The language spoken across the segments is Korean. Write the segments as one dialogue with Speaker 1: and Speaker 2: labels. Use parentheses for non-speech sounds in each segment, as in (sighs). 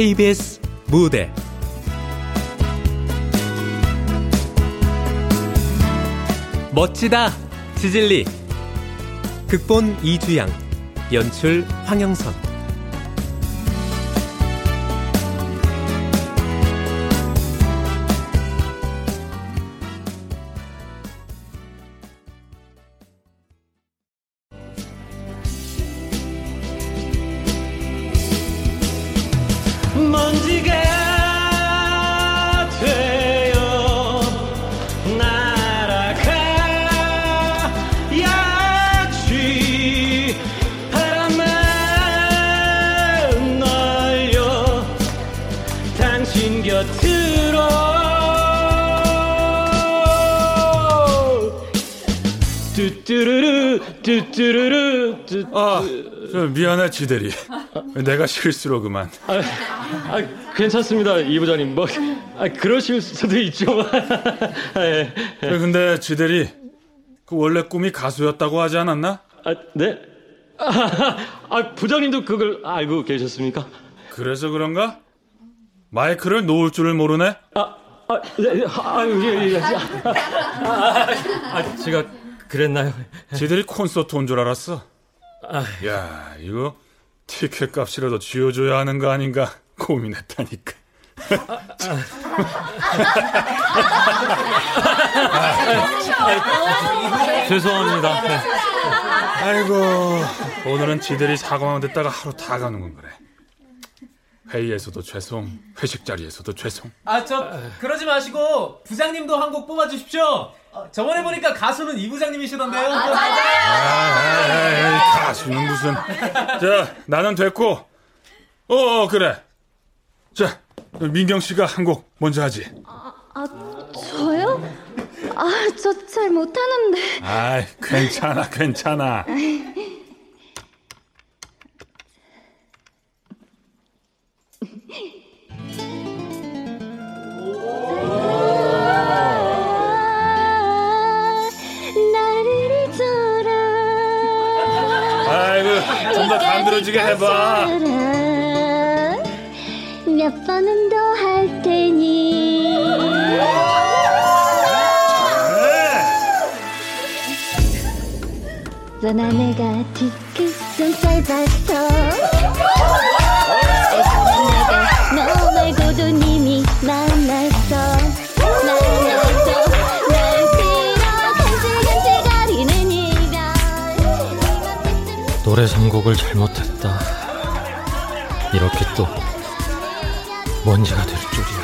Speaker 1: KBS 무대. 멋지다 지질리. 극본 이주양 연출 황영선
Speaker 2: 미안해 지대리. 내가 실수로 그만.
Speaker 3: 아, 아 괜찮습니다 이 부장님. 뭐 아, 그러실 수도 있죠.
Speaker 2: 아, 예. 근데 지대리 그 원래 꿈이 가수였다고 하지 않았나?
Speaker 3: 아 네. 아, 아 부장님도 그걸 알고 계셨습니까?
Speaker 2: 그래서 그런가? 마이크를 놓을 줄을 모르네.
Speaker 3: 아, 아, 네, 아, 예, 예. 아, 아, 제가 그랬나요?
Speaker 2: 지들이 콘서트 온 줄 알았어. 아, 야, 이거 티켓 값이라도 쥐어줘야 하는 거 아닌가 고민했다니까.
Speaker 3: 죄송합니다. 네.
Speaker 2: 아이고, 오늘은 지들이 사과만 듣다가 하루 다 가는 건 그래. 회의에서도 죄송, 회식 자리에서도 죄송.
Speaker 4: 아, 저 그러지 마시고 부장님도 한 곡 뽑아 주십시오. 어, 저번에 보니까 가수는 이 부장님이시던데요. 아,
Speaker 2: 맞아요. 아, 가수는 무슨. 자, 나는 됐고. 어, 어, 그래. 자, 민경 씨가 한 곡 먼저 하지.
Speaker 5: 아, 아 저요? 아, 저 잘 못하는데.
Speaker 2: 아, 괜찮아, 괜찮아. (laughs) 간드러지게 해봐.
Speaker 5: 몇 번은 더 할 테니. 너나 내가 뒤끝 좀 짧았어. 내가 너 말고도 이미 만났
Speaker 3: 노래 선곡을 잘못했다. 이렇게 또 먼지가 될 줄이야.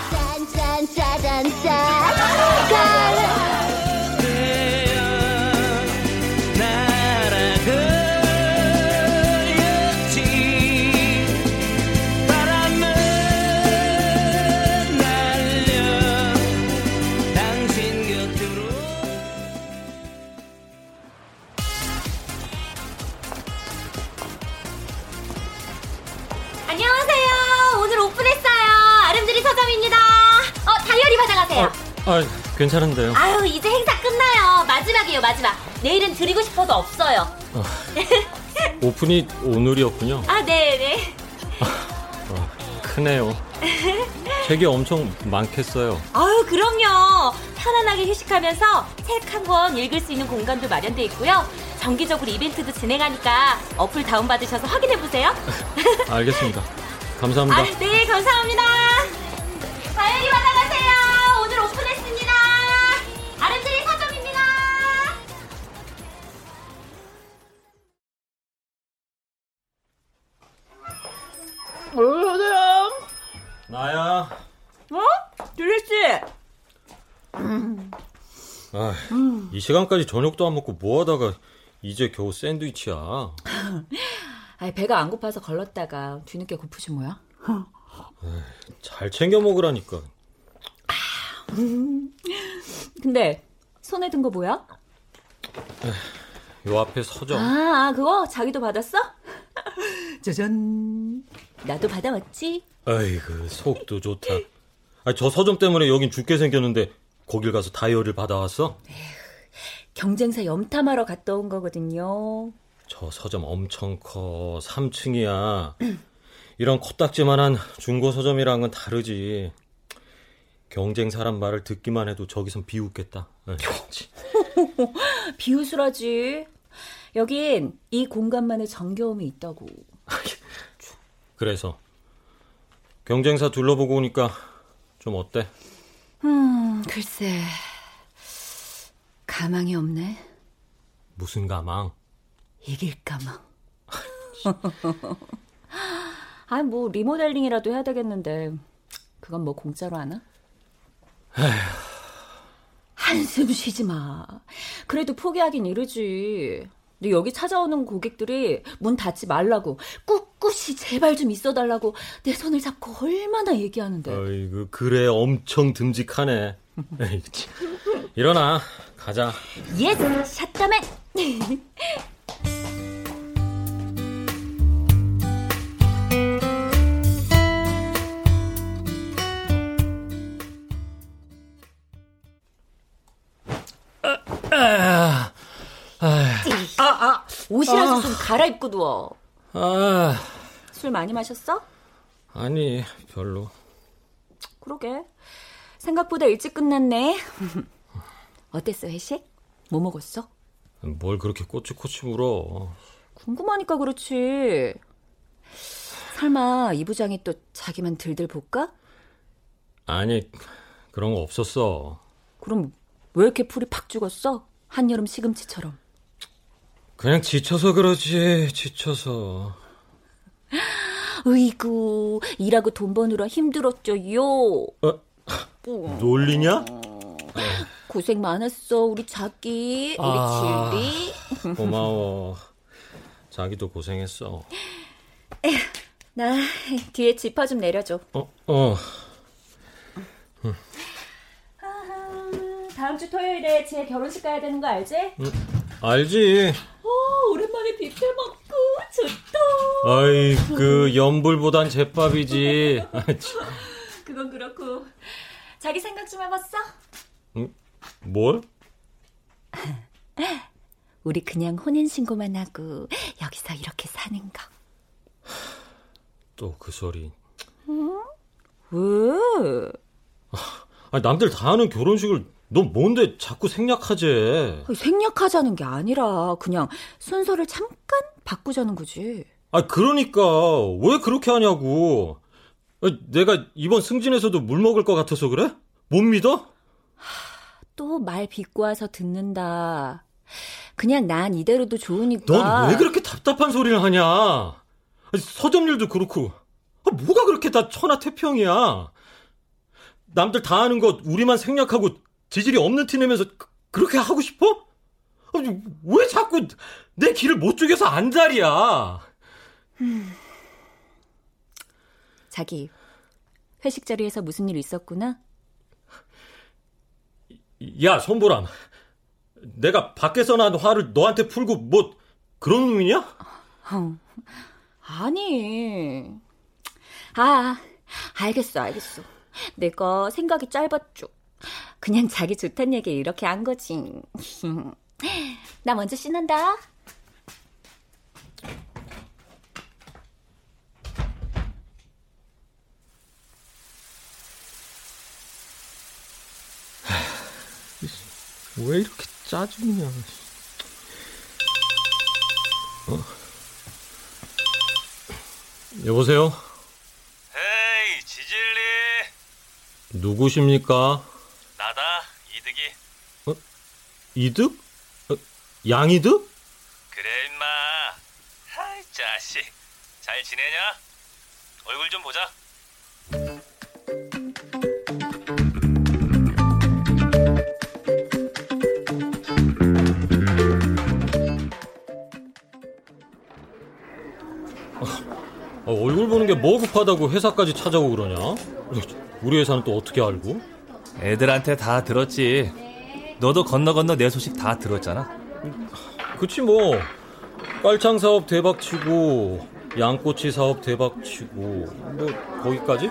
Speaker 3: 아, 괜찮은데요.
Speaker 6: 아유, 이제 행사 끝나요. 마지막이에요, 마지막. 내일은 드리고 싶어도 없어요. 아, (laughs)
Speaker 3: 오픈이 오늘이었군요.
Speaker 6: 아, 네, 네.
Speaker 3: 아, 크네요. 책이 엄청 많겠어요.
Speaker 6: 아유, 그럼요. 편안하게 휴식하면서 책 한 권 읽을 수 있는 공간도 마련돼 있고요. 정기적으로 이벤트도 진행하니까 어플 다운받으셔서 확인해 보세요. (laughs)
Speaker 3: 알겠습니다. 감사합니다.
Speaker 6: 아, 네, 감사합니다. 아,
Speaker 3: 음. 이 시간까지 저녁도 안 먹고 뭐 하다가 이제 겨우 샌드위치야. (laughs)
Speaker 7: 아, 배가 안 고파서 걸렀다가 뒤늦게 고프지 뭐야?
Speaker 3: 잘 챙겨 먹으라니까. (laughs)
Speaker 7: 근데 손에 든 거 뭐야?
Speaker 3: 요 앞에 서점.
Speaker 7: 아, 아 그거 자기도 받았어? (laughs) 짜잔. 나도 받아왔지.
Speaker 3: 아이고 속도 좋다. 아, 저 서점 때문에 여긴 죽게 생겼는데 거길 가서 다이어를 받아왔어? 에휴,
Speaker 7: 경쟁사 염탐하러 갔다 온 거거든요.
Speaker 3: 저 서점 엄청 커. 3층이야. (clears throat) 이런 코딱지만한 중고 서점이랑은 다르지. 경쟁사란 말을 듣기만 해도 저기선 비웃겠다. (laughs)
Speaker 7: 비웃으라지. 여긴 이 공간만의 정겨움이 있다고. (laughs)
Speaker 3: 그래서 경쟁사 둘러보고 오니까 좀 어때?
Speaker 7: 음, 글쎄. 가망이 없네.
Speaker 3: 무슨 가망?
Speaker 7: 이길 가망. (laughs) 아, 뭐 리모델링이라도 해야 되겠는데 그건 뭐 공짜로 하나? 한숨 쉬지 마. 그래도 포기하긴 이르지. 근데 여기 찾아오는 고객들이 문 닫지 말라고 꿋꿋이 제발 좀 있어달라고 내 손을 잡고 얼마나 얘기하는데.
Speaker 3: 어이구 그래 엄청 듬직하네. 일어나 가자.
Speaker 7: yes 샷다맨. 아, 아, 좀 갈아입고 누워.
Speaker 3: 아
Speaker 7: 술 많이 마셨어?
Speaker 3: 아니 별로.
Speaker 7: 그러게. 생각보다 일찍 끝났네. (laughs) 어땠어, 회식? 뭐 먹었어?
Speaker 3: 뭘 그렇게 꼬치꼬치 물어.
Speaker 7: 궁금하니까 그렇지. 설마 이 부장이 또 자기만 들들 볼까?
Speaker 3: 아니 그런 거 없었어.
Speaker 7: 그럼 왜 이렇게 풀이 팍 죽었어? 한여름 시금치처럼.
Speaker 3: 그냥 지쳐서 그러지 지쳐서.
Speaker 7: 으이구, 일하고 돈 버느라 힘들었죠요.
Speaker 3: 어? 놀리냐?
Speaker 7: 고생 많았어, 우리 자기, 우리
Speaker 3: 아.
Speaker 7: 질리.
Speaker 3: 고마워. 자기도 고생했어.
Speaker 7: 나 뒤에 지퍼 좀 내려줘.
Speaker 3: 어, 어.
Speaker 7: 다음 주 토요일에 제 결혼식 가야 되는 거 알지?
Speaker 3: 알지.
Speaker 7: 오, 오랜만에 뷔페 먹고 좋다.
Speaker 3: 아이, 그 연불보단 제밥이지. (laughs)
Speaker 7: 그건 그렇고 자기 생각 좀 해봤어?
Speaker 3: 뭘? (laughs)
Speaker 7: 우리 그냥 혼인 신고만 하고 여기서 이렇게 사는 거.
Speaker 3: 또 그 소리.
Speaker 7: 왜?
Speaker 3: 아, 남들 다 하는 결혼식을 너 뭔데 자꾸 생략하지?
Speaker 7: 생략하자는 게 아니라 그냥 순서를 잠깐 바꾸자는 거지.
Speaker 3: 아, 그러니까 왜 그렇게 하냐고. 아, 내가 이번 승진에서도 물 먹을 것 같아서 그래? 못 믿어?
Speaker 7: 또 말 비꼬아서 듣는다. 그냥 난 이대로도 좋으니까.
Speaker 3: 넌 왜 그렇게 답답한 소리를 하냐? 아니, 서점 일도 그렇고. 아, 뭐가 그렇게 다 천하태평이야? 남들 다 하는 거 우리만 생략하고 지질이 없는 티 내면서 그, 렇게 하고 싶어? 아니, 왜 자꾸 내 길을 못 죽여서 안달이야?
Speaker 7: 자기 회식 자리에서 무슨 일 있었구나?
Speaker 3: 야, 손보람. 내가 밖에서 난 화를 너한테 풀고 뭐 그런 의미냐?
Speaker 7: 어. 아니. 아, 알겠어, 알겠어. 내가 생각이 짧았죠. 그냥 자기 좋단 얘기 이렇게 한 거지. (laughs) 나 먼저 씻는다. (sighs)
Speaker 3: 왜 이렇게 짜증이냐? 어? 여보세요?
Speaker 8: 에이, 지질리.
Speaker 3: 누구십니까?
Speaker 8: 나다, 이득이.
Speaker 3: 이득? 어, 양이득?
Speaker 8: 그래, 임마. 하이, 자식. 잘 지내냐? 얼굴 좀 보자.
Speaker 3: 아, 얼굴 보는 게 뭐 급하다고 회사까지 찾아오고 그러냐? 우리 회사는 또 어떻게 알고?
Speaker 8: 애들한테 다 들었지. 너도 건너 건너 내 소식 다 들었잖아.
Speaker 3: 그치 뭐 깔창 사업 대박치고 양꼬치 사업 대박치고 뭐 거기까지?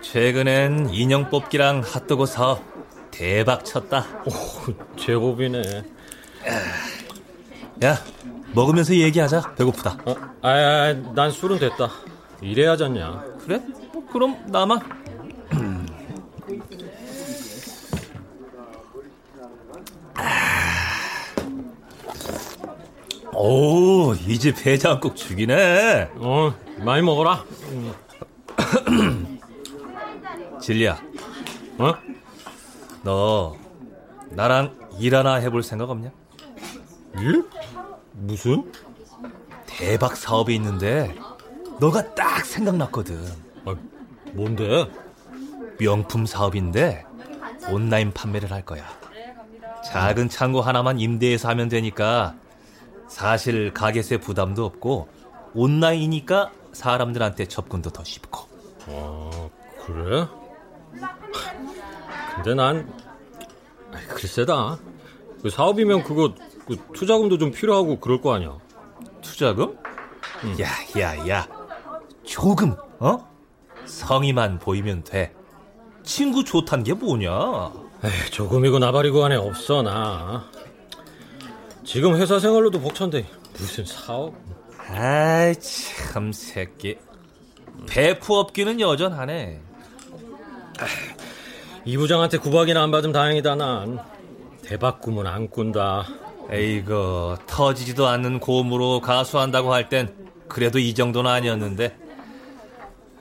Speaker 8: 최근엔 인형 뽑기랑 핫도그 사업 대박 쳤다.
Speaker 3: 오, 제법이네.
Speaker 8: 야, 먹으면서 얘기하자. 배고프다.
Speaker 3: 어, 아, 아, 난 술은 됐다. 이래야 하잖냐.
Speaker 8: 그래? 뭐 그럼 나만. 오, 이 집 해장국 죽이네.
Speaker 3: 어, 많이 먹어라. (clears throat)
Speaker 8: 진리야,
Speaker 3: 어?
Speaker 8: 너 나랑 일 하나 해볼 생각 없냐?
Speaker 3: 일? 무슨?
Speaker 8: 대박 사업이 있는데 너가 딱 생각났거든.
Speaker 3: 아, 뭔데?
Speaker 8: 명품 사업인데 온라인 판매를 할 거야. 작은 창고 하나만 임대해서 하면 되니까 사실 가게세 부담도 없고 온라인이니까 사람들한테 접근도 더 쉽고.
Speaker 3: 아, 그래? 근데 난 글쎄다. 그 사업이면 그거 그 투자금도 좀 필요하고 그럴 거 아니야.
Speaker 8: 투자금? 야, 야, 야. 조금, 어? 성의만 보이면 돼. 친구 좋단 게 뭐냐?
Speaker 3: 에이, 조금이고 나발이고 안에 없어 나. 지금 회사 생활로도 벅찬데 무슨 사업?
Speaker 8: 아이, 참, 새끼. 배프 업기는 여전하네.
Speaker 3: 이 부장한테 구박이나 안 받으면 다행이다 난. 대박 꿈은 안 꾼다.
Speaker 8: 에이거, 터지지도 않는 고음으로 가수한다고 할 땐 그래도 이 정도는 아니었는데.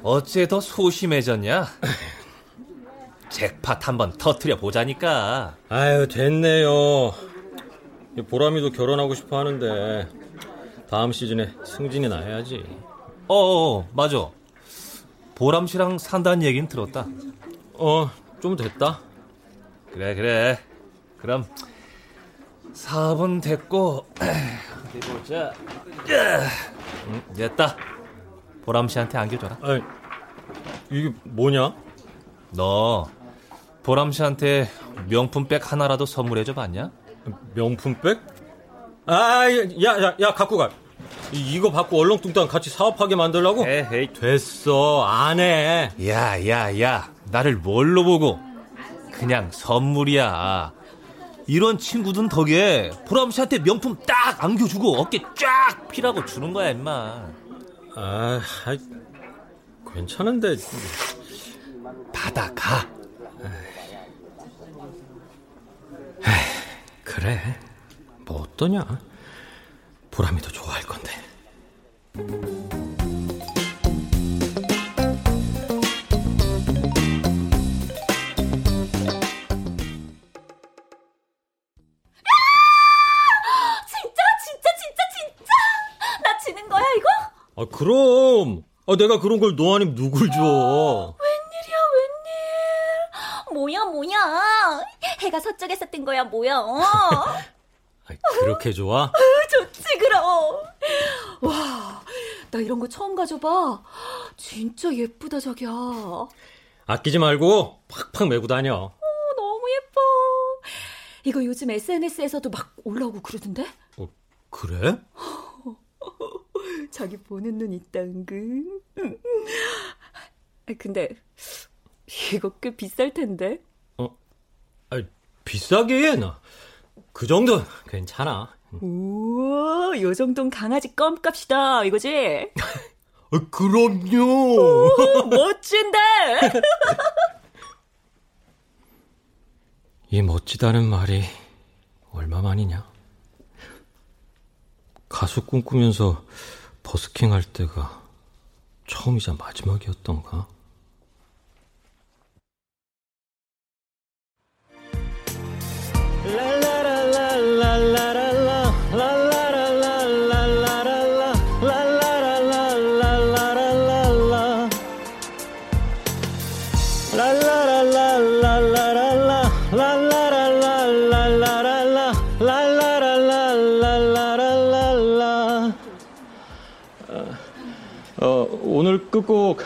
Speaker 8: 어째 더 소심해졌냐? (laughs) 잭팟 한번 터트려 보자니까.
Speaker 3: 아유 됐네요. 이 보람이도 결혼하고 싶어 하는데 다음 시즌에 승진이나 해야지.
Speaker 8: 어어, 맞아. 보람 씨랑 산다는 얘기는 들었다.
Speaker 3: 어, 좀 됐다.
Speaker 8: 그래, 그래. 그럼 사업은 됐고 어디 보자. 응, 됐다. 보람 씨한테 안겨줘라.
Speaker 3: 아이, 이게 뭐냐?
Speaker 8: 너 보람 씨한테 명품백 하나라도 선물해줘 봤냐?
Speaker 3: 명품백? 아, 야, 야, 야, 갖고 가. 이, 이거 받고 얼렁뚱땅 같이 사업하게 만들라고?
Speaker 8: 에헤이.
Speaker 3: 됐어, 안 해.
Speaker 8: 야, 야, 야. 나를 뭘로 보고? 그냥 선물이야. 이런 친구든 덕에 보람 씨한테 명품 딱 안겨주고 어깨 쫙 피라고 주는 거야, 임마.
Speaker 3: 아, 아이, 괜찮은데.
Speaker 8: 받아가.
Speaker 3: 그래. 뭐 어떠냐? 보람이도 좋아할 건데.
Speaker 7: 진짜 진짜 진짜 진짜 나 지는 거야 이거?
Speaker 3: 아, 그럼. 아, 내가 그런 걸 너 아니면 누굴 줘.
Speaker 7: 웬일이야 웬일 뭐야 뭐야 해가 서쪽에서 뜬 거야 뭐야 어? (laughs)
Speaker 3: 아, 그렇게 좋아? (laughs)
Speaker 7: 좋지 그럼 와 나 이런 거 처음 가져봐 진짜 예쁘다 자기야 어,
Speaker 3: 아끼지 말고 팍팍 메고 다녀.
Speaker 7: 너무 예뻐 이거 요즘 SNS에서도 막 올라오고 그러던데
Speaker 3: 어, 그래? (laughs)
Speaker 7: 자기 보는 눈 있다 은근 아, 근데 이거 꽤 비쌀 텐데
Speaker 3: 아, 비싸긴. 그 정도 괜찮아.
Speaker 7: 우와 요 정도는 강아지 껌값이다 이거지
Speaker 3: 아, (laughs) 그럼요.
Speaker 7: 멋진데 (laughs)
Speaker 3: 이 멋지다는 말이 얼마만이냐? 가수 꿈꾸면서 버스킹 할 때가 처음이자 마지막이었던가? 오늘 끝곡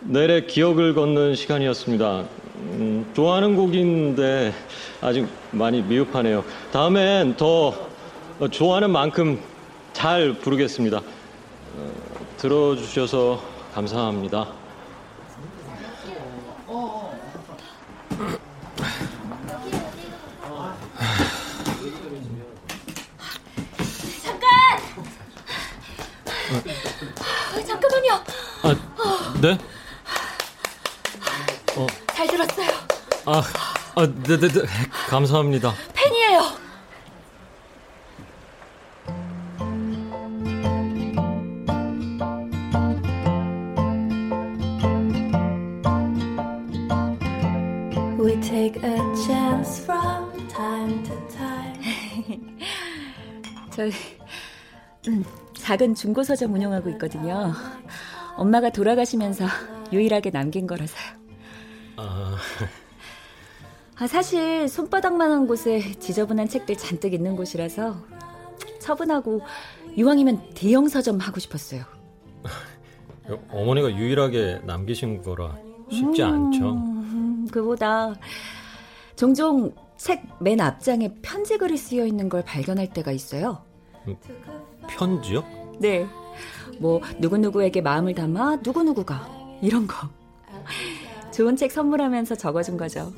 Speaker 3: 내래 기억을 걷는 시간이었습니다. 음, 좋아하는 곡인데 아직 많이 미흡하네요. 다음엔 더 어, 좋아하는 만큼 잘 부르겠습니다. 어, 들어주셔서 감사합니다.
Speaker 7: 잠깐
Speaker 3: 네?
Speaker 7: 어. 잘 들었어요.
Speaker 3: 아, 아, 네, 네, 네. 감사합니다.
Speaker 7: 팬이에요. We take a chance from time to time. (laughs) 저희 음, 작은 중고 서점 운영하고 있거든요. 엄마가 돌아가시면서 유일하게 남긴 거라서요. 아... 아, 사실 손바닥만한 곳에 지저분한 책들 잔뜩 있는 곳이라서 처분하고 이왕이면 대형 서점 하고 싶었어요.
Speaker 3: 어머니가 유일하게 남기신 거라 쉽지 음, 않죠.
Speaker 7: 그보다 종종 책 맨 앞장에 편지 글이 쓰여 있는 걸 발견할 때가 있어요.
Speaker 3: 음, 편지요?
Speaker 7: 네. 뭐 누구누구에게 마음을 담아 누구누구가 이런 거. 좋은 책 선물하면서 적어준 거죠.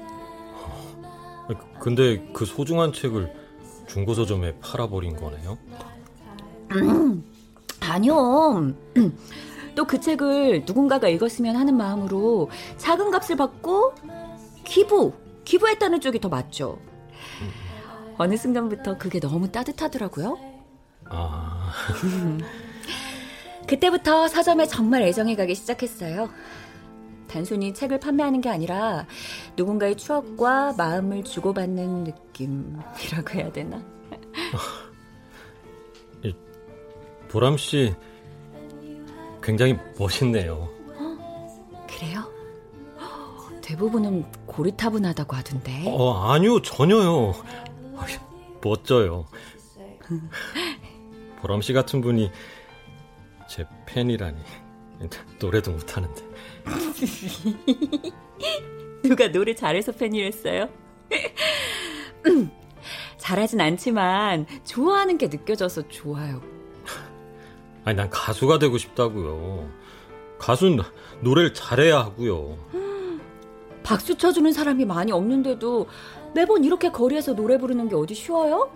Speaker 3: 근데 그 소중한 책을 중고 서점에 팔아버린 거네요?
Speaker 7: 음, 아니요. (clears throat) 또 그 책을 누군가가 읽었으면 하는 마음으로 작은 값을 받고 기부, 기부했다는 쪽이 더 맞죠. 어느 순간부터 그게 너무 따뜻하더라고요. 아. (laughs) 그때부터 서점에 정말 애정이 가기 시작했어요. 단순히 책을 판매하는 게 아니라 누군가의 추억과 마음을 주고받는 느낌이라고 해야 되나? (laughs)
Speaker 3: 보람 씨 굉장히 멋있네요.
Speaker 7: 그래요? 대부분은 고리타분하다고 하던데.
Speaker 3: 어, 아니요, 전혀요. 멋져요. 보람 씨 같은 분이 제 팬이라니. (laughs) 노래도 못하는데. (laughs)
Speaker 7: 누가 노래 잘해서 팬이랬어요? (laughs) 잘하진 않지만 좋아하는 게 느껴져서 좋아요.
Speaker 3: 아니 난 가수가 되고 싶다고요. 가수는 노래를 잘해야 하고요. (gasps)
Speaker 7: 박수 쳐주는 사람이 많이 없는데도 매번 이렇게 거리에서 노래 부르는 게 어디 쉬워요?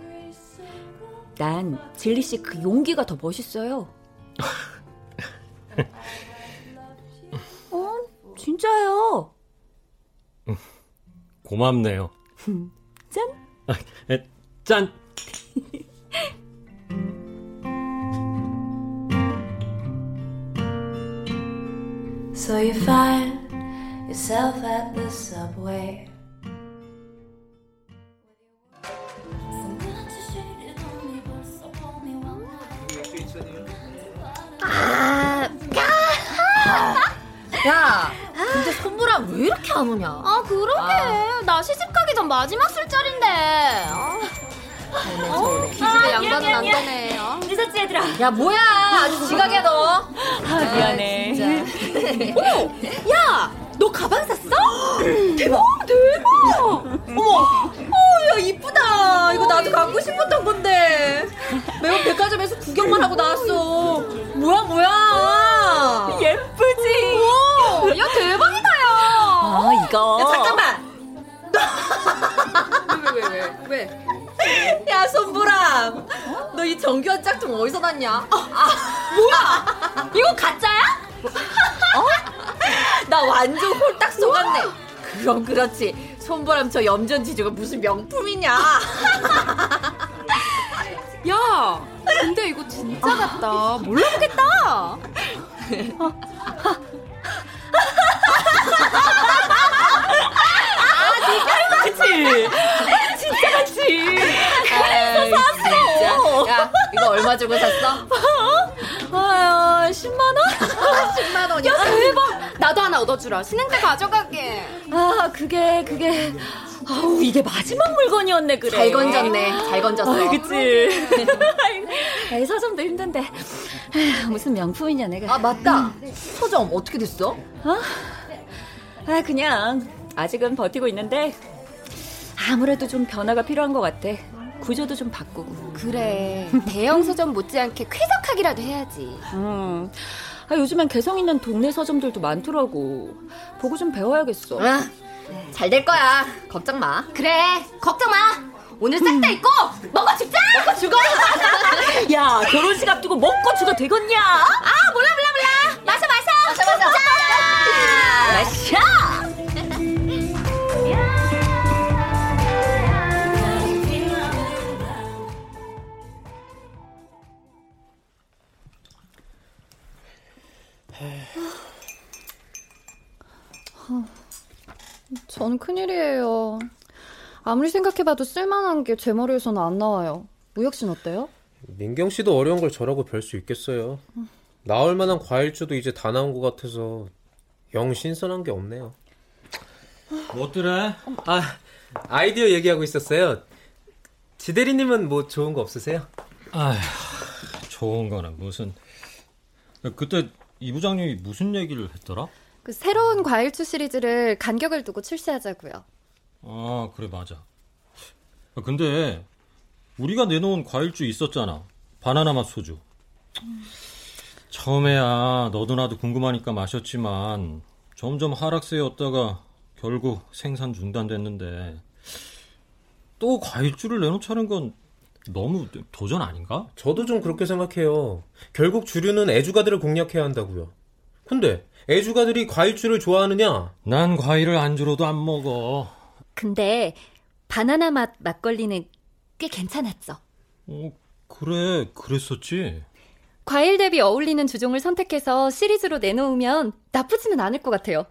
Speaker 7: 난 진리 씨 그 용기가 더 멋있어요. 어, 진짜요.
Speaker 3: 고맙네요.
Speaker 7: 짠.
Speaker 3: 아, 에, 짠. So you find yourself at the subway.
Speaker 9: 야, 근데 선물함 왜 이렇게 안 오냐?
Speaker 5: 아, 그러게. 아. 나 시집 가기 전 마지막 술자리인데. 아.
Speaker 9: 어, 기집애 양반은 안 되네. 어?
Speaker 7: 늦었지 얘들아.
Speaker 9: 야 뭐야 아주 지각이야 너.
Speaker 7: 아, 미안해. (laughs)
Speaker 9: 어머, 야, 너 가방 샀어? (gasps) 대박, 대박. 어머, 어, 야 이쁘다. 이거 나도 갖고 싶었던 건데. 매운 백화점에서 구경만 하고 나왔어. 뭐야 뭐야.
Speaker 7: 예쁘 어, 이거.
Speaker 9: 야, 잠깐만. 왜 왜, 왜, 왜? 야, 손보람. 너 이 정교한 짝퉁 어디서 났냐? 아, 뭐야? 이거 가짜야? 어? 나 완전 홀딱 속았네. 그럼 그렇지. 손보람 저 염전 지주가 무슨 명품이냐?
Speaker 5: 야, 근데 이거 진짜 같다. 몰라보겠다. (laughs)
Speaker 7: 아, 네가 그치? 진짜 같지.
Speaker 9: 그래서 샀어. 야, 이거 얼마 주고 샀어?
Speaker 7: 아유, 10만 원?
Speaker 9: 10만 원이야?
Speaker 5: 야, 대박. 나도 하나 얻어주라. 신행때 가져갈게.
Speaker 7: 아, 그게 그게 아우 이게 마지막 물건이었네 그래.
Speaker 9: 잘 건졌네. 잘 건졌어.
Speaker 7: 아, 그치. 아 서점도 힘든데 아휴, 무슨 명품이냐 내가.
Speaker 9: 아 맞다. 서점 어떻게 됐어?
Speaker 7: 어? 아 그냥 아직은 버티고 있는데 아무래도 좀 변화가 필요한 것 같아. 구조도 좀 바꾸고.
Speaker 5: 그래. 대형 서점 못지않게 쾌적하기라도 해야지.
Speaker 7: 음. 아, 요즘엔 개성 있는 동네 서점들도 많더라고. 보고 좀 배워야겠어.
Speaker 9: 아, 잘 될 거야. 걱정 마.
Speaker 5: 그래. 걱정 마. 오늘 싹 다 있고 먹어 죽자.
Speaker 9: 먹어 죽어. (laughs)
Speaker 7: 야 결혼식 앞두고 먹고 죽어 되겠냐?
Speaker 5: 아 몰라 몰라 몰라. 마셔 마셔.
Speaker 9: 맞아, 맞아.
Speaker 7: 마셔!
Speaker 5: 전 큰일이에요. 아무리 생각해봐도 쓸만한 게 제 머리에서는 안 나와요. 우혁 씨는 어때요?
Speaker 1: 민경 씨도 어려운 걸 저라고 별 수 있겠어요. 나올 만한 과일주도 이제 다 나온 것 같아서 영 신선한 게 없네요.
Speaker 3: 뭐더래?
Speaker 1: 아, 아이디어 얘기하고 있었어요. 지대리님은 뭐 좋은 거 없으세요?
Speaker 3: 아휴, 좋은 거는 무슨. 그때 이 부장님이 무슨 얘기를 했더라?
Speaker 5: 그 새로운 과일주 시리즈를 간격을 두고 출시하자고요.
Speaker 3: 아, 그래, 맞아. 아, 근데, 우리가 내놓은 과일주 있었잖아. 바나나 맛 소주. 처음에야 너도 나도 궁금하니까 마셨지만, 점점 하락세였다가 결국 생산 중단됐는데, 또 과일주를 내놓자는 건 너무 도전 아닌가?
Speaker 1: 저도 좀 그렇게 생각해요. 결국 주류는 애주가들을 공략해야 한다고요. 근데 애주가들이 과일주를 좋아하느냐?
Speaker 3: 난 과일을 안주로도 안 먹어.
Speaker 5: 근데 바나나 맛 막걸리는 꽤 괜찮았죠.
Speaker 3: 어, 그래, 그랬었지.
Speaker 5: 과일 대비 어울리는 주종을 선택해서 시리즈로 내놓으면 나쁘지는 않을 것 같아요.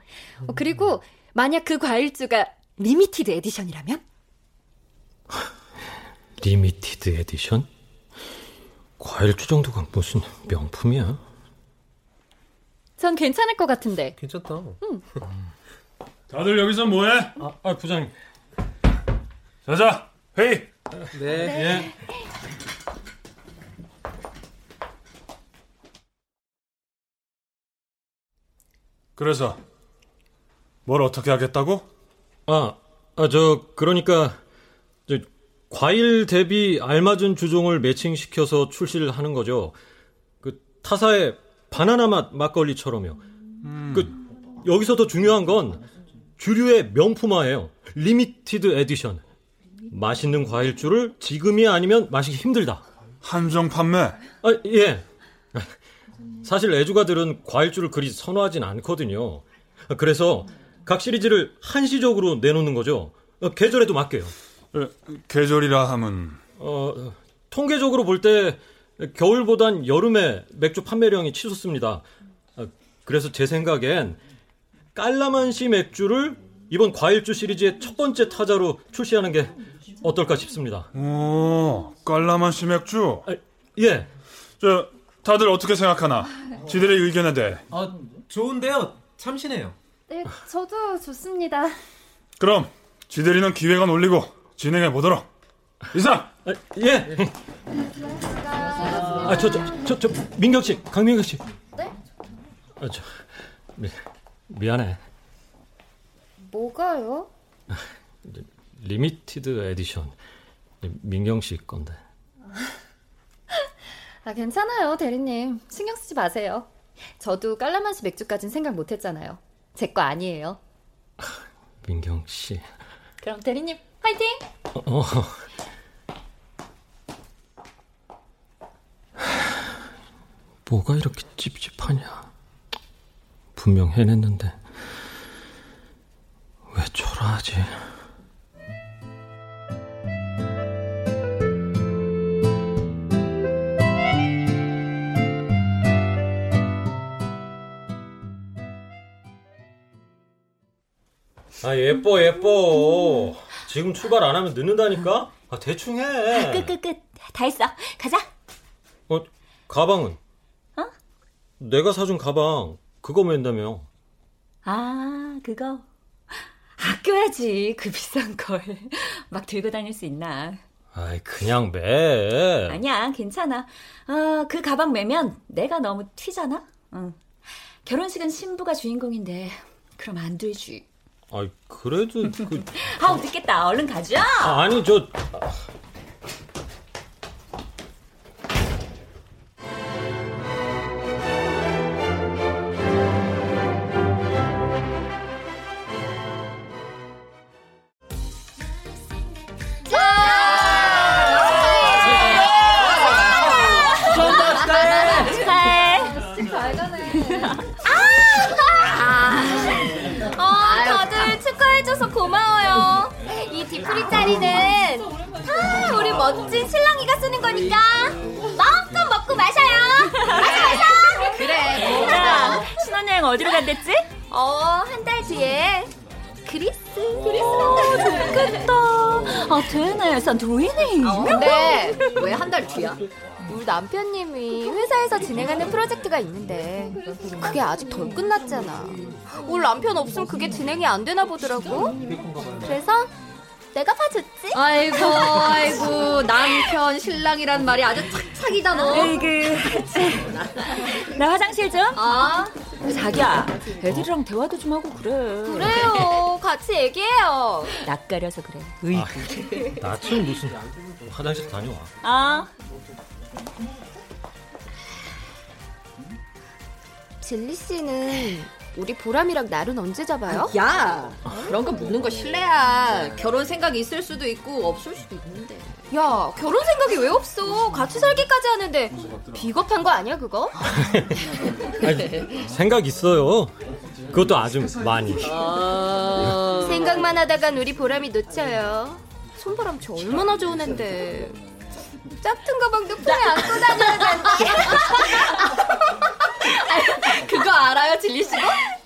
Speaker 5: 어, 그리고 만약 그 과일주가 limited edition이라면? (laughs)
Speaker 3: limited edition? 과일 주 정도가 무슨 명품이야?
Speaker 5: 전 괜찮을 것 같은데.
Speaker 1: 괜찮다.
Speaker 2: 다들 여기서 뭐해?
Speaker 3: 아, 아 부장님.
Speaker 2: 자자, 회의.
Speaker 1: 네.
Speaker 3: 예.
Speaker 2: 그래서 뭘 어떻게 하겠다고?
Speaker 3: 아, 아, 저, 그러니까, 저, 과일 대비 알맞은 주종을 매칭시켜서 출시를 하는 거죠. 그, 타사의 바나나 맛 막걸리처럼요. 그, 여기서 더 중요한 건, 주류의 명품화예요. limited edition. 맛있는 과일주를 지금이 아니면 마시기 힘들다.
Speaker 2: 한정 판매.
Speaker 3: 아, 예. 사실 애주가들은 과일주를 그리 선호하진 않거든요. 그래서 각 시리즈를 한시적으로 내놓는 거죠. 어, 계절에도 맞게요.
Speaker 2: 에, 계절이라 함은
Speaker 3: 어, 통계적으로 볼 때 겨울보단 여름에 맥주 판매량이 치솟습니다. 어, 그래서 제 생각엔 깔라만시 맥주를 이번 과일주 시리즈의 첫 번째 타자로 출시하는 게 어떨까 싶습니다.
Speaker 2: 오, 깔라만시 맥주.
Speaker 3: 아, 예.
Speaker 2: 저 다들 어떻게 생각하나? 지들의 의견에 대해.
Speaker 1: 아, 좋은데요. 참신해요.
Speaker 5: 네, 저도 좋습니다.
Speaker 2: 그럼 지대리는 기획안 올리고 진행해 보도록. 이상.
Speaker 3: 아, 예. 아, 저, 저, 저, 저, 민경 씨, 강민경 씨.
Speaker 5: 네?
Speaker 3: 아, 저, 미, 미안해.
Speaker 5: 뭐가요?
Speaker 3: limited edition. 민경 씨 건데.
Speaker 5: 아, 괜찮아요, 대리님. 신경 쓰지 마세요. 저도 깔라만시 맥주까진 생각 못 했잖아요. 제 거 아니에요.
Speaker 3: 민경 씨.
Speaker 5: 그럼 대리님, 화이팅!
Speaker 3: 어, 어. 뭐가 이렇게 찝찝하냐. 분명 해냈는데. 왜 초라하지? 아, 예뻐, 예뻐. 지금 출발 안 하면 늦는다니까? 아, 대충 해.
Speaker 6: 끝, 끝, 끝. 다 했어. 가자.
Speaker 3: 어, 가방은?
Speaker 6: 어?
Speaker 3: 내가 사준 가방, 그거 맨다며.
Speaker 7: 아, 그거. 아껴야지. 그 비싼 걸. 막 들고 다닐 수 있나.
Speaker 3: 아이, 그냥 매.
Speaker 7: 아니야, 괜찮아. 아, 그 가방 매면 내가 너무 튀잖아? 응. 결혼식은 신부가 주인공인데, 그럼 안 되지.
Speaker 3: 아이, 그래도, 그. (laughs)
Speaker 7: 아우, 늦겠다. 얼른 가자.
Speaker 3: 아, 아니, 저.
Speaker 10: 짜리는 다 우리 멋진 신랑이가 쓰는 거니까 마음껏 먹고 마셔요. 마셔 마셔.
Speaker 7: 그래. 자, 신혼여행 어디로 간댔지?
Speaker 10: 어, 한 달 뒤에 그리스. 그리스
Speaker 7: 간다. 좋겠다. 아, 되네. 산토리니.
Speaker 10: 어, 근데 왜 한 달 뒤야? 우리 남편님이 회사에서 진행하는 프로젝트가 있는데 그게 아직 덜 끝났잖아. 우리 남편 없으면 그게 진행이 안 되나 보더라고. 그래서 내가 봐줬지.
Speaker 9: 아이고, 아이고, 남편, 신랑이란 말이 아주 착착이다, 너.
Speaker 7: 에이그. (laughs) 나 화장실 좀.
Speaker 9: 아.
Speaker 7: 자기야, 애들이랑 대화도 좀 하고 그래.
Speaker 10: 그래요. 같이 얘기해요.
Speaker 7: 낯가려서 그래. 으이그.
Speaker 3: 아, 나처럼 무슨 화장실 다녀와.
Speaker 7: 아.
Speaker 10: 진리 씨는 우리 보람이랑 날은 언제 잡아요?
Speaker 9: 야, 그런 거 묻는 거 실례야. 결혼 생각이 있을 수도 있고 없을 수도 있는데.
Speaker 10: 야, 결혼 생각이 왜 없어? 같이 살기까지 하는데 비겁한 거 아니야, 그거? (laughs)
Speaker 3: 아니, 생각 있어요. 그것도 아주 많이.
Speaker 9: 어...
Speaker 10: 생각만 하다간 우리 보람이 놓쳐요. 손바람 저 얼마나 좋은 앤데. 짝퉁 가방도 품에 안고 다녀야 되는데. (laughs) (laughs)
Speaker 9: 그거 알아요, 진리 씨도?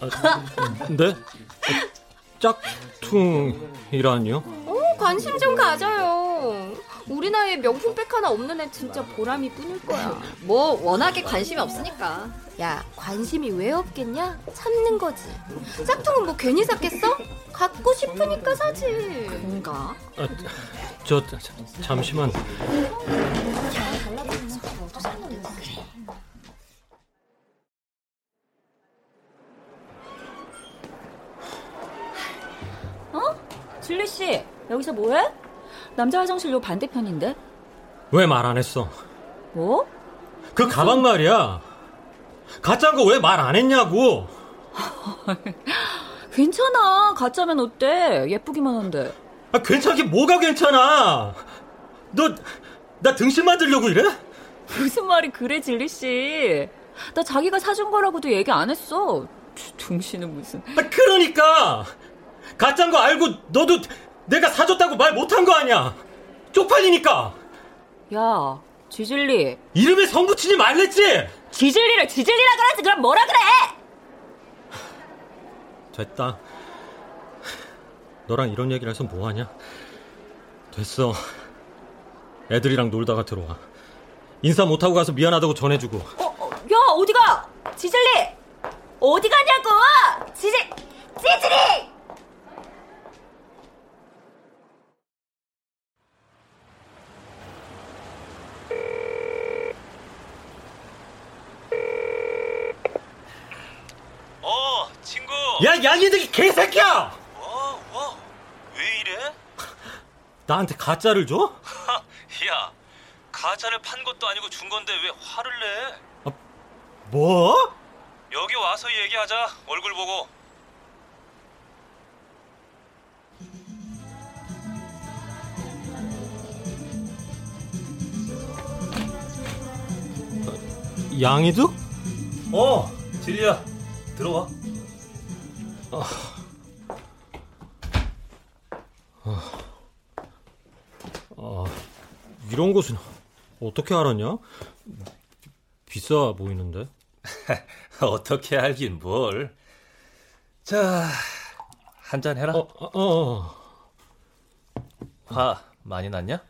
Speaker 3: 아, 네? 짝퉁이라니요?
Speaker 10: 어, 관심 좀 가져요. 우리 나이에 명품백 하나 없는 애 진짜 보람이 뿐일 거야.
Speaker 9: 뭐 워낙에 관심이 없으니까.
Speaker 10: 야, 관심이 왜 없겠냐? 찾는 거지. 짝퉁은 뭐 괜히 샀겠어? 갖고 싶으니까 사지.
Speaker 9: 그런가?
Speaker 3: 아, 저, 저 잠시만.
Speaker 7: 어? 진리 씨, 여기서 뭐해? 남자 화장실 요 반대편인데.
Speaker 3: 왜 말 안 했어?
Speaker 7: 뭐?
Speaker 3: 그 가방 말이야. 가짜인 거 왜 말 안 했냐고. (laughs)
Speaker 7: 괜찮아. 가짜면 어때? 예쁘기만 한데.
Speaker 3: 아, 괜찮긴 뭐가 괜찮아. 너, 나 등신 만들려고 이래?
Speaker 7: 무슨 말이 그래, 진리 씨. 나 자기가 사준 거라고도 얘기 안 했어. 등신은 무슨.
Speaker 3: 아, 그러니까. 가짜인 거 알고 너도 내가 사줬다고 말 못한 거 아니야. 쪽팔리니까.
Speaker 7: 야, 지질리.
Speaker 3: 이름에 성 붙이지 말랬지?
Speaker 7: 지질리를 지질리라 그러지 그럼 뭐라 그래?
Speaker 3: 됐다. 너랑 이런 얘기를 해서 뭐하냐? 됐어. 애들이랑 놀다가 들어와. 인사 못하고 가서 미안하다고 전해주고.
Speaker 7: 어, 어, 야, 어디가? 지질리! 어디 가냐고! 지질, 지질리!
Speaker 8: 어, 친구.
Speaker 3: 야, 양이득이 개새끼야!
Speaker 8: 와, 와. 왜 이래? (laughs)
Speaker 3: 나한테 가짜를 줘? (laughs)
Speaker 8: 야, 가짜를 판 것도 아니고 준 건데 왜 화를 내?
Speaker 3: 뭐?
Speaker 8: 여기 와서 얘기하자. 얼굴 보고.
Speaker 3: 양이득?
Speaker 8: 어, 진리야. 들어와.
Speaker 3: 아, 이런 곳은 어떻게 알았냐? 비싸 보이는데. (laughs)
Speaker 8: 어떻게 알긴 뭘. 자, 한 잔 해라.
Speaker 3: 어, 어, 어.
Speaker 8: 화 많이 났냐?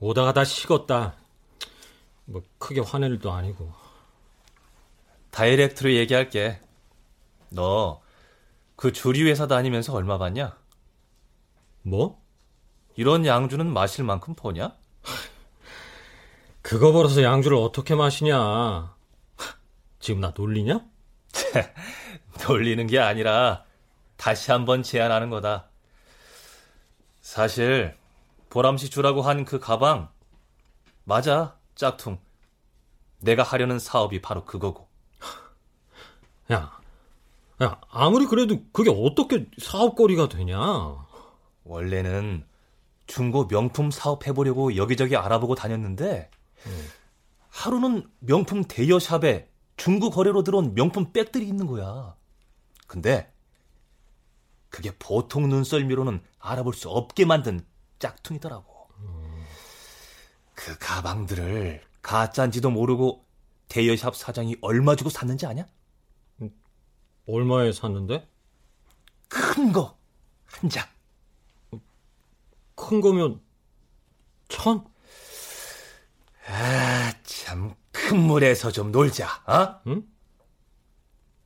Speaker 3: 오다가 다 식었다. 뭐 크게 화낼 일도 아니고.
Speaker 8: 다이렉트로 얘기할게. 너 그 주류 회사 다니면서 얼마 받냐?
Speaker 3: 뭐?
Speaker 8: 이런 양주는 마실 만큼 버냐?
Speaker 3: 그거 벌어서 양주를 어떻게 마시냐? 지금 나 놀리냐?
Speaker 8: 놀리는 게 아니라 다시 한번 제안하는 거다. 사실 보람씨 주라고 한 그 가방 맞아 짝퉁. 내가 하려는 사업이 바로 그거고.
Speaker 3: 야, 야 아무리 그래도 그게 어떻게 사업거리가 되냐?
Speaker 8: 원래는 중고 명품 사업 해보려고 여기저기 알아보고 다녔는데 하루는 명품 대여샵에 중고 거래로 들어온 명품 백들이 있는 거야. 근데 그게 보통 눈썰미로는 알아볼 수 없게 만든 짝퉁이더라고. 그 가방들을 가짜인지도 모르고 대여샵 사장이 얼마 주고 샀는지 아냐?
Speaker 3: 얼마에 샀는데?
Speaker 8: 큰 거, 한 장.
Speaker 3: 큰 거면 천?
Speaker 8: 아, 참, 큰 물에서 좀 놀자, 어?
Speaker 3: 응?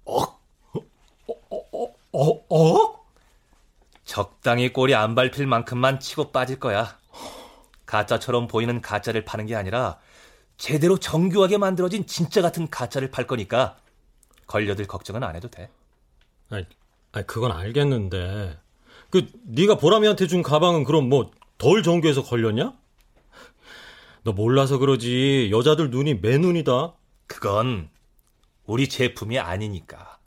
Speaker 8: 억?
Speaker 3: 어, 어?
Speaker 8: 적당히 꼬리 안 밟힐 만큼만 치고 빠질 거야. 가짜처럼 보이는 가짜를 파는 게 아니라 제대로 정교하게 만들어진 진짜 같은 가짜를 팔 거니까 걸려들 걱정은 안 해도 돼.
Speaker 3: 아니, 아니 그건 알겠는데 그 네가 보람이한테 준 가방은 그럼 뭐 덜 정교해서 걸렸냐? 너 몰라서 그러지 여자들 눈이 맨눈이다.
Speaker 8: 그건 우리 제품이 아니니까.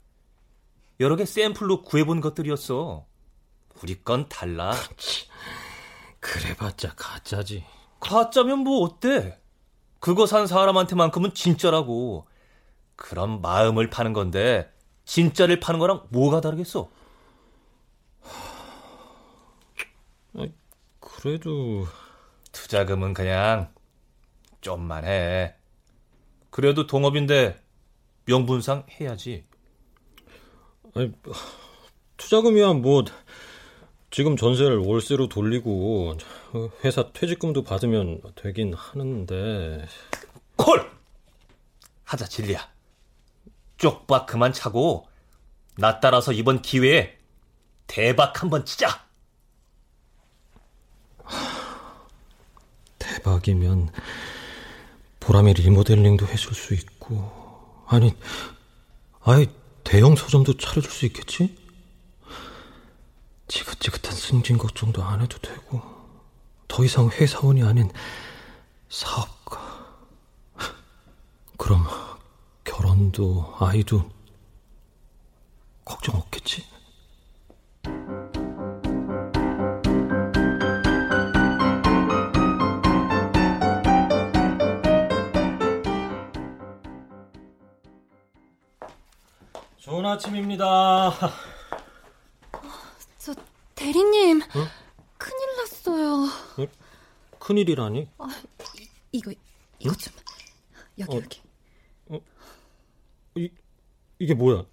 Speaker 8: 여러 개 샘플로 구해본 것들이었어. 우리 건 달라. (laughs)
Speaker 3: 그래봤자 가짜지.
Speaker 8: 가짜면 뭐 어때? 그거 산 사람한테만큼은 진짜라고. 그런 마음을 파는 건데 진짜를 파는 거랑 뭐가 다르겠어?
Speaker 3: 그래도
Speaker 8: 투자금은 그냥 좀만 해. 그래도 동업인데 명분상 해야지.
Speaker 3: 아니, 투자금이야 뭐 지금 전세를 월세로 돌리고 회사 퇴직금도 받으면 되긴 하는데
Speaker 8: 콜! 하자 진리야. 쪽박 그만 차고 나 따라서 이번 기회에 대박 한번 치자. (sighs)
Speaker 3: 대박이면 보람이 리모델링도 해줄 수 있고 아니 아예 대형 서점도 차려줄 수 있겠지? 지긋지긋한 승진 걱정도 안 해도 되고 더 이상 회사원이 아닌 사업가 (sighs) 그럼 결혼도 아이도 걱정 없겠지? 좋은 아침입니다.
Speaker 5: 저 대리님 큰일 났어요.
Speaker 3: 큰일이라니?
Speaker 5: 아, 이, 이거 이거 좀 여기
Speaker 3: 어.
Speaker 5: 여기.
Speaker 3: 이, 이게 뭐야?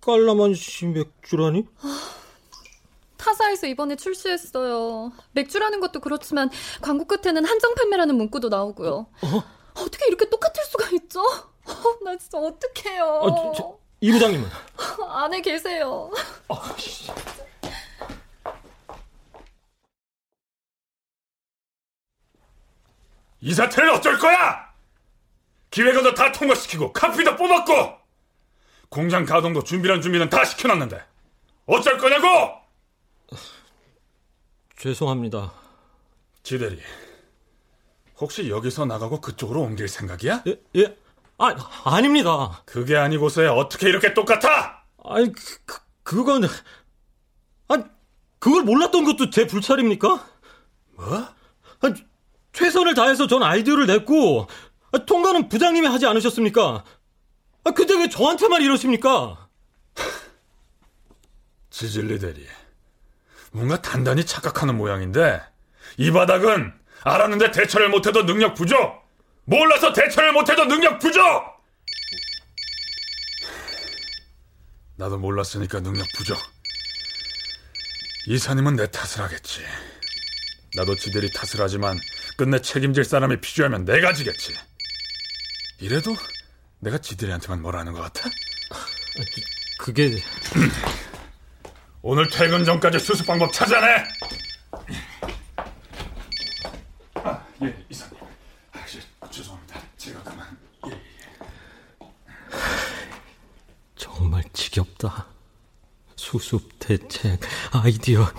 Speaker 3: 깔라만시 맥주라니?
Speaker 5: 타사에서 이번에 출시했어요. 맥주라는 것도 그렇지만 광고 끝에는 한정 판매라는 문구도 나오고요. 어? 떻게 이렇게 똑같을 수가 있죠? 어, 나 진짜 어떡해요.
Speaker 3: 아, 저, 저, 이 부장님은?
Speaker 5: 안에 계세요.
Speaker 2: 이 사태를 어쩔 거야? 기획안도 다 통과시키고 카피도 뽑았고 공장 가동도 준비란 준비는 다 시켜놨는데 어쩔 거냐고?
Speaker 3: 죄송합니다.
Speaker 2: 지대리 혹시 여기서 나가고 그쪽으로 옮길 생각이야?
Speaker 3: 예, 예. 아, 아닙니다.
Speaker 2: 그게 아니고서야 어떻게 이렇게 똑같아?
Speaker 3: 아니, 그, 그, 그건. 아, 그걸 몰랐던 것도 제 불찰입니까?
Speaker 2: 뭐?
Speaker 3: 아, 최선을 다해서 전 아이디어를 냈고, 아, 통과는 부장님이 하지 않으셨습니까? 아, 근데 왜 저한테만 이러십니까? (laughs)
Speaker 2: 지질리 대리 뭔가 단단히 착각하는 모양인데 이 바닥은 알았는데 대처를 못해도 능력 부족! 몰라서 대처를 못해도 능력 부족! 나도 몰랐으니까 능력 부족. 이사님은 내 탓을 하겠지. 나도 지들이 탓을 하지만 끝내 책임질 사람이 필요하면 내가 지겠지 이래도 내가 지들이한테만 뭐라는 것 같아?
Speaker 3: 그게
Speaker 2: 오늘 퇴근 전까지 수습 방법 찾아내. 아, 예, 이사님. 아, 예, 죄송합니다. 제가 그만. 예, 예.
Speaker 3: 정말 지겹다. 수습, 대책, 아이디어.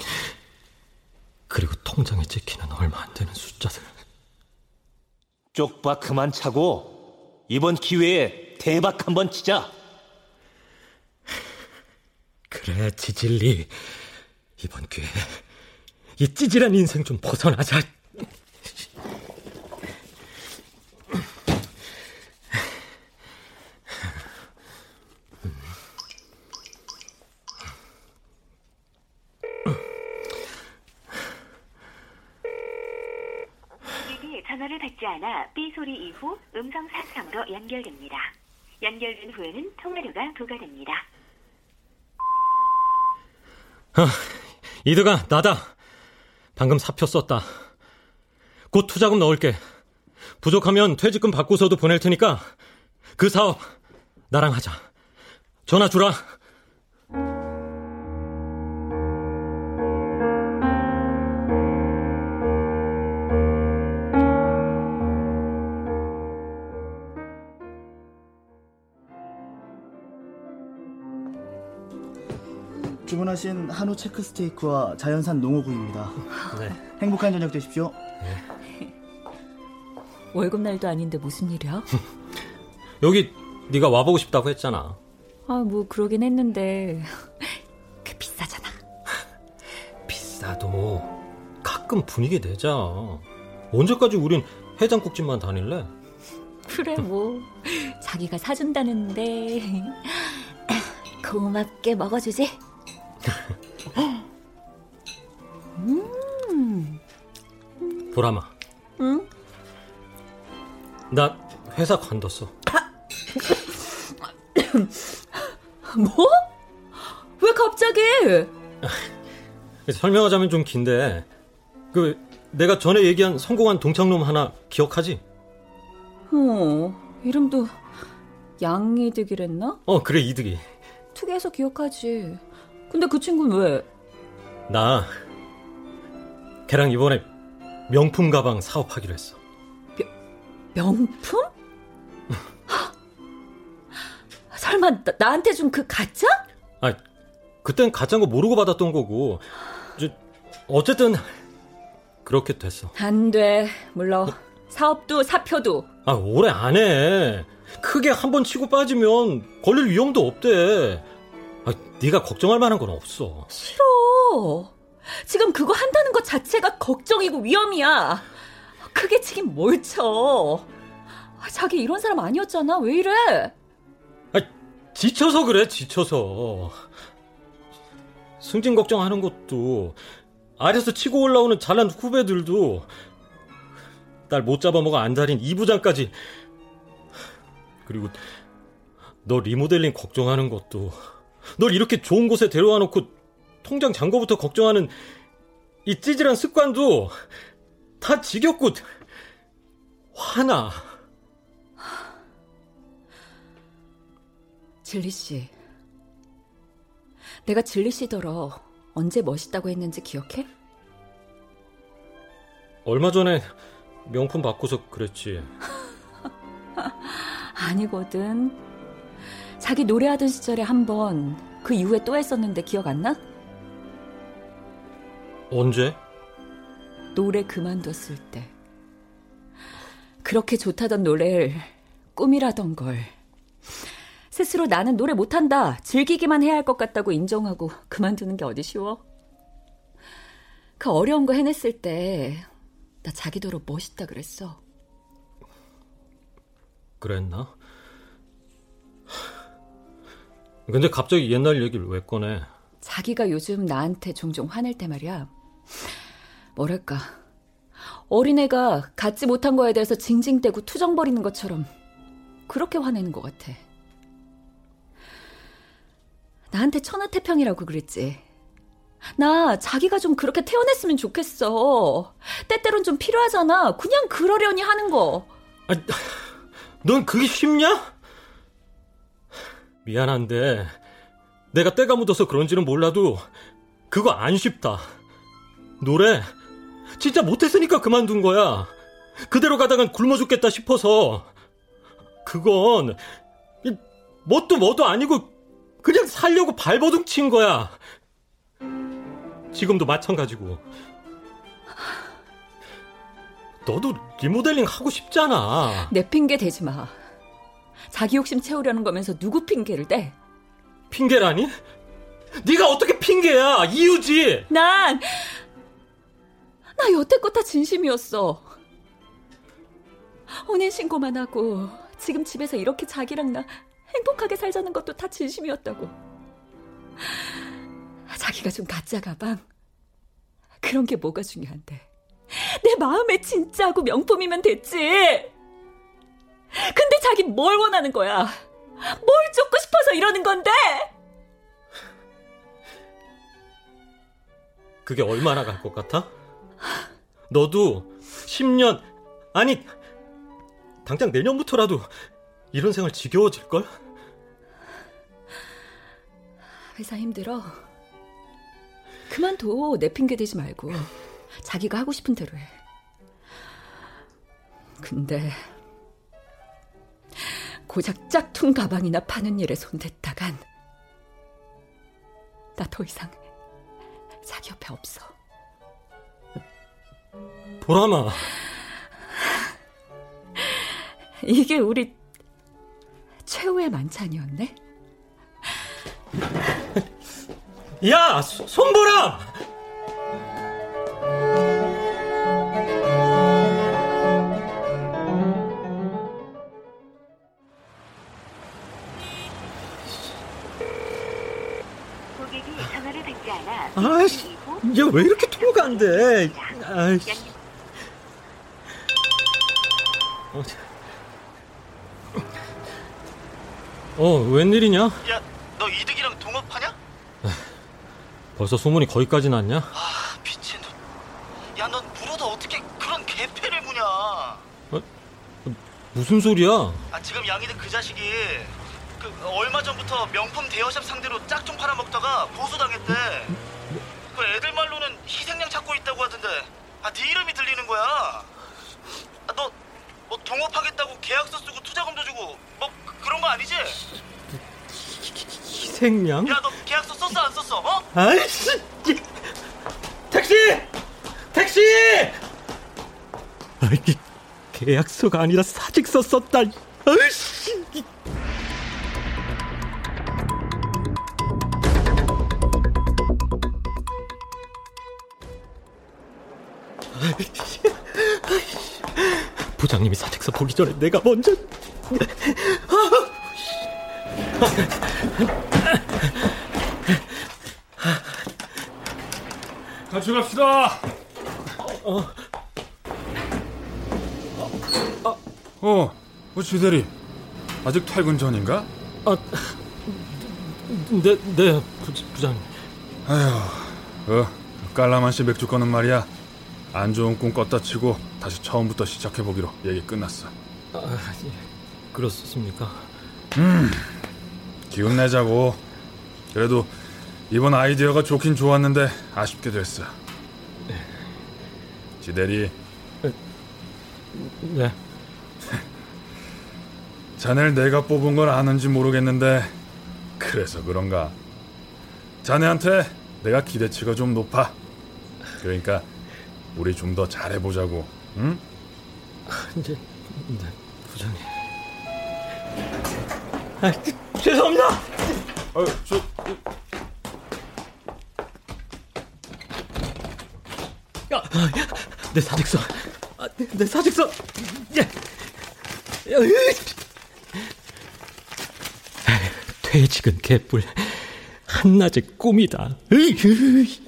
Speaker 3: 그리고 통장에 찍히는 얼마 안 되는 숫자들.
Speaker 8: 쪽박 그만 차고 이번 기회에 대박 한번 치자.
Speaker 3: 그래, 지질리. 이번 기회에 이 찌질한 인생 좀 벗어나자.
Speaker 11: 전화를 받지 않아 삐 소리 이후 음성 사상으로 연결됩니다. 연결된 후에는 통화료가 부과됩니다.
Speaker 3: 아, 이드가 나다. 방금 사표 썼다. 곧 투자금 넣을게. 부족하면 퇴직금 받고서도 보낼 테니까 그 사업 나랑 하자. 전화 주라.
Speaker 12: 주문하신 한우 체크 스테이크와 자연산 농어구이입니다.
Speaker 3: 네.
Speaker 12: 행복한 저녁 되십시오. (laughs)
Speaker 7: 월급 날도 아닌데 무슨 일이야? (laughs)
Speaker 3: 여기 네가 와보고 싶다고 했잖아.
Speaker 7: 아, 뭐 그러긴 했는데 (laughs) 그 비싸잖아.
Speaker 3: 비싸도 가끔 분위기 내자. 언제까지 우린 해장국집만 다닐래?
Speaker 7: 그래 뭐 자기가 사준다는데 고맙게 먹어주지. 음.
Speaker 3: 보람아,
Speaker 7: 응?
Speaker 3: 나 회사 관뒀어. (coughs)
Speaker 7: 뭐? 왜 갑자기?
Speaker 3: 설명하자면 좀 긴데, 그 내가 전에 얘기한 성공한 동창놈 하나 기억하지?
Speaker 7: 어, 이름도 양이득이랬나?
Speaker 3: 어, 그래 이득이.
Speaker 7: 투게에서 기억하지. 근데 그 친구는 왜?
Speaker 3: 나 걔랑 이번에 명품 가방 사업하기로 했어.
Speaker 7: 명품? 설마 나, 나한테 준 그 가짜?
Speaker 3: 아, 그땐 가짜인 거 모르고 받았던 거고. 저, 어쨌든 그렇게 됐어.
Speaker 7: 안 돼. 물러. 사업도 사표도.
Speaker 3: 아, 오래 안 해. 크게 한 번 치고 빠지면 걸릴 위험도 없대. 아, 네가 걱정할 만한 건 없어.
Speaker 7: 싫어. 지금 그거 한다는 것 자체가 걱정이고 위험이야. 크게 치긴 뭘 쳐. 아, 자기 이런 사람 아니었잖아. 왜 이래?
Speaker 3: 아, 지쳐서 그래, 지쳐서. 승진 걱정하는 것도 아래서 치고 올라오는 잘난 후배들도 날 못 잡아먹어 안달인 이 부장까지 그리고 너 리모델링 걱정하는 것도 널 이렇게 좋은 곳에 데려와 놓고 통장 잔고부터 걱정하는 이 찌질한 습관도 다 지겹고 화나.
Speaker 7: 진리 씨. 내가 진리 씨더러 언제 멋있다고 했는지 기억해?
Speaker 3: 얼마 전에 명품 받고서 그랬지. (laughs)
Speaker 7: 아니거든. 자기 노래하던 시절에 한 번, 그 이후에 또 했었는데 기억 안 나?
Speaker 3: 언제?
Speaker 7: 노래 그만뒀을 때. 그렇게 좋다던 노래를 꿈이라던 걸. 스스로 나는 노래 못한다. 즐기기만 해야 할 것 같다고 인정하고 그만두는 게 어디 쉬워? 그 어려운 거 해냈을 때, 나 자기도로 멋있다 그랬어.
Speaker 3: 그랬나? 근데 갑자기 옛날 얘기를 왜 꺼내?
Speaker 7: 자기가 요즘 나한테 종종 화낼 때 말이야. 뭐랄까. 어린애가 갖지 못한 거에 대해서 징징대고 투정거리는 것처럼 그렇게 화내는 것 같아. 나한테 천하태평이라고 그랬지. 나 자기가 좀 그렇게 태어났으면 좋겠어. 때때론 좀 필요하잖아. 그냥 그러려니 하는 거.
Speaker 3: 아, 넌 그게 쉽냐? 미안한데 내가 때가 묻어서 그런지는 몰라도 그거 안 쉽다. 노래 진짜 못했으니까 그만둔 거야. 그대로 가다간 굶어 죽겠다 싶어서 그건 뭣도 뭐도 아니고 그냥 살려고 발버둥 친 거야. 지금도 마찬가지고. 너도 리모델링 하고 싶잖아.
Speaker 7: 내 핑계 대지 마. 자기 욕심 채우려는 거면서 누구 핑계를 대?
Speaker 3: 핑계라니? 네가 어떻게 핑계야? 이유지.
Speaker 7: 난 나 여태껏 다 진심이었어. 혼인 신고만 하고 지금 집에서 이렇게 자기랑 나 행복하게 살자는 것도 다 진심이었다고. 자기가 좀 가짜 가방 그런 게 뭐가 중요한데. 내 마음에 진짜고 명품이면 됐지. 근데 자기 뭘 원하는 거야? 뭘 쫓고 싶어서 이러는 건데?
Speaker 3: 그게 얼마나 갈 것 같아? 너도 10년, 아니, 당장 내년부터라도 이런 생활 지겨워질걸?
Speaker 7: 회사 힘들어. 그만둬. 내 핑계 대지 말고. 자기가 하고 싶은 대로 해. 근데 고작 짝퉁 가방이나 파는 일에 손댔다간 나 더 이상 자기 옆에 없어.
Speaker 3: 보람아.
Speaker 7: 이게 우리 최후의 만찬이었네?
Speaker 3: 야, 손보람!
Speaker 11: 아
Speaker 3: 아이씨, 얘왜 이렇게 통화가 안 돼? 아이씨. 어, 어, 웬일이냐?
Speaker 13: 야, 너 이득이랑 동업하냐?
Speaker 3: 벌써 소문이 거기까지 났냐?
Speaker 13: 아, 미친 놈. 야, 넌 물어도 어떻게 그런 개패를 무냐?
Speaker 3: 어, 무슨 소리야?
Speaker 13: 아, 지금 양이득 그 자식이 그 얼마 전부터 명품 대여샵 상대로 짝퉁 팔아먹다가 고소당했대. 그 애들 말로는 희생양 찾고 있다고 하던데. 아, 네 이름이 들리는 거야. 아, 너, 뭐 동업하겠다고 계약서 쓰고 투자금도 주고 뭐 그, 그런 거 아니지?
Speaker 3: 희 생양?
Speaker 13: 야, 너 계약서 썼어 안 썼어? 어?
Speaker 3: 아이씨! 택시! 택시! 아, 이게 계약서가 아니라 사직서 썼다. 아이씨! 부장님이 사직서 보기 전에 내가 먼저
Speaker 2: 같이 갑시다.
Speaker 3: 어,
Speaker 2: 어, 어, 지대리. 아직 퇴근 전인가?
Speaker 3: 아, 네, 네, 부, 부장님.
Speaker 2: 아휴, 어, 깔라만시 맥주 거는 말이야. 안 좋은 꿈 꿨다 치고 다시 처음부터 시작해 보기로 얘기 끝났어.
Speaker 3: 아, 예, 그렇습니까?
Speaker 2: 음, 기운 내자고. 그래도 이번 아이디어가 좋긴 좋았는데 아쉽게 됐어. 지대리.
Speaker 3: 네. (laughs)
Speaker 2: 자네를 내가 뽑은 걸 아는지 모르겠는데 그래서 그런가. 자네한테 내가 기대치가 좀 높아. 그러니까 우리 좀 더 잘해보자고. 응?
Speaker 3: 이제 네, 부장님. 아, 죄송합니다.
Speaker 2: 아, 저
Speaker 3: 야, 내 사직서. 아, 내, 내 사직서. 야, 야, 으이. 퇴직은 개뿔. 한낮의 꿈이다. 으이, 으이.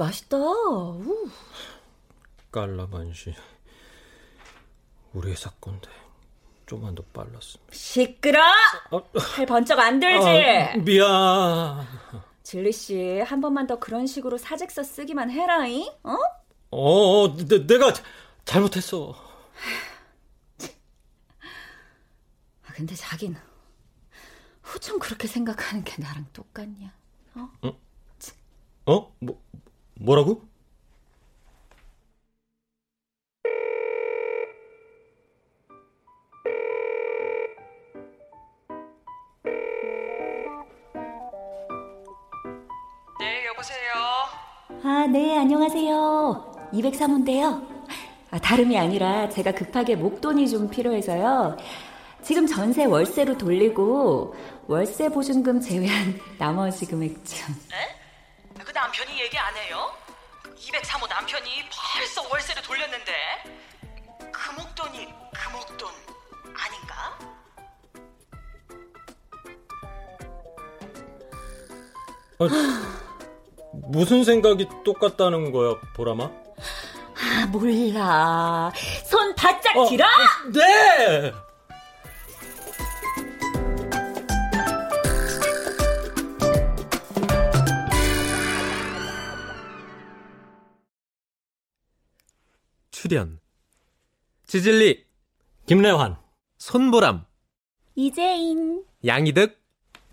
Speaker 7: 맛있다. 우.
Speaker 3: 깔라만시. 우리 회사 건데 좀만 더 빨랐으면.
Speaker 7: 시끄러! 팔 번쩍 안 들지?
Speaker 3: 아, 미안.
Speaker 7: 진리 씨, 한 번만 더 그런 식으로 사직서 쓰기만 해라잉. 어?
Speaker 3: 어, 내, 내가 잘못했어.
Speaker 7: 아, 근데 자기는 후천 그렇게 생각하는 게 나랑 똑같냐? 어?
Speaker 3: 응? 어? 뭐 뭐라고?
Speaker 14: 네, 여보세요.
Speaker 7: 아, 네, 안녕하세요. 203호인데요. 아, 다름이 아니라 제가 급하게 목돈이 좀 필요해서요. 지금 전세 월세로 돌리고 월세 보증금 제외한 (laughs) 나머지 금액 좀.
Speaker 14: 에? 그 남편이 얘기 안 해요? 203호 남편이 벌써 월세를 돌렸는데 그 목돈이 그 목돈 아닌가?
Speaker 3: 무슨 생각이 똑같다는 거야, 보람아?
Speaker 7: 아, 몰라. 손 바짝
Speaker 3: 어,
Speaker 7: 들어!
Speaker 3: 네!
Speaker 1: 출연. 지질리
Speaker 3: 김래환
Speaker 1: 손보람
Speaker 7: 이재인
Speaker 1: 양이득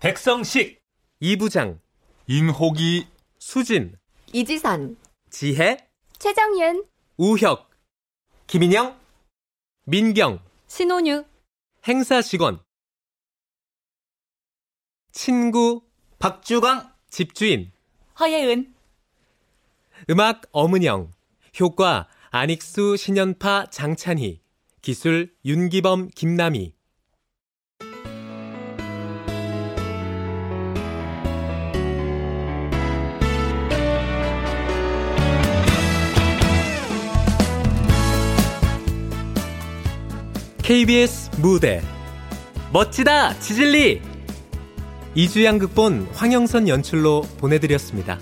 Speaker 8: 백성식
Speaker 1: 이부장
Speaker 2: 임호기
Speaker 1: 수진
Speaker 9: 이지선,
Speaker 1: 지혜
Speaker 5: 최정윤,
Speaker 1: 우혁 김인영 민경
Speaker 5: 신혼유,
Speaker 1: 행사 직원 친구
Speaker 13: 박주광
Speaker 1: 집주인
Speaker 7: 허예은
Speaker 1: 음악 엄은영 효과 안익수 신연파 장찬희 기술 윤기범 김남희. KBS 무대. 멋지다 지질리! 이주양 극본 황영선 연출로 보내드렸습니다.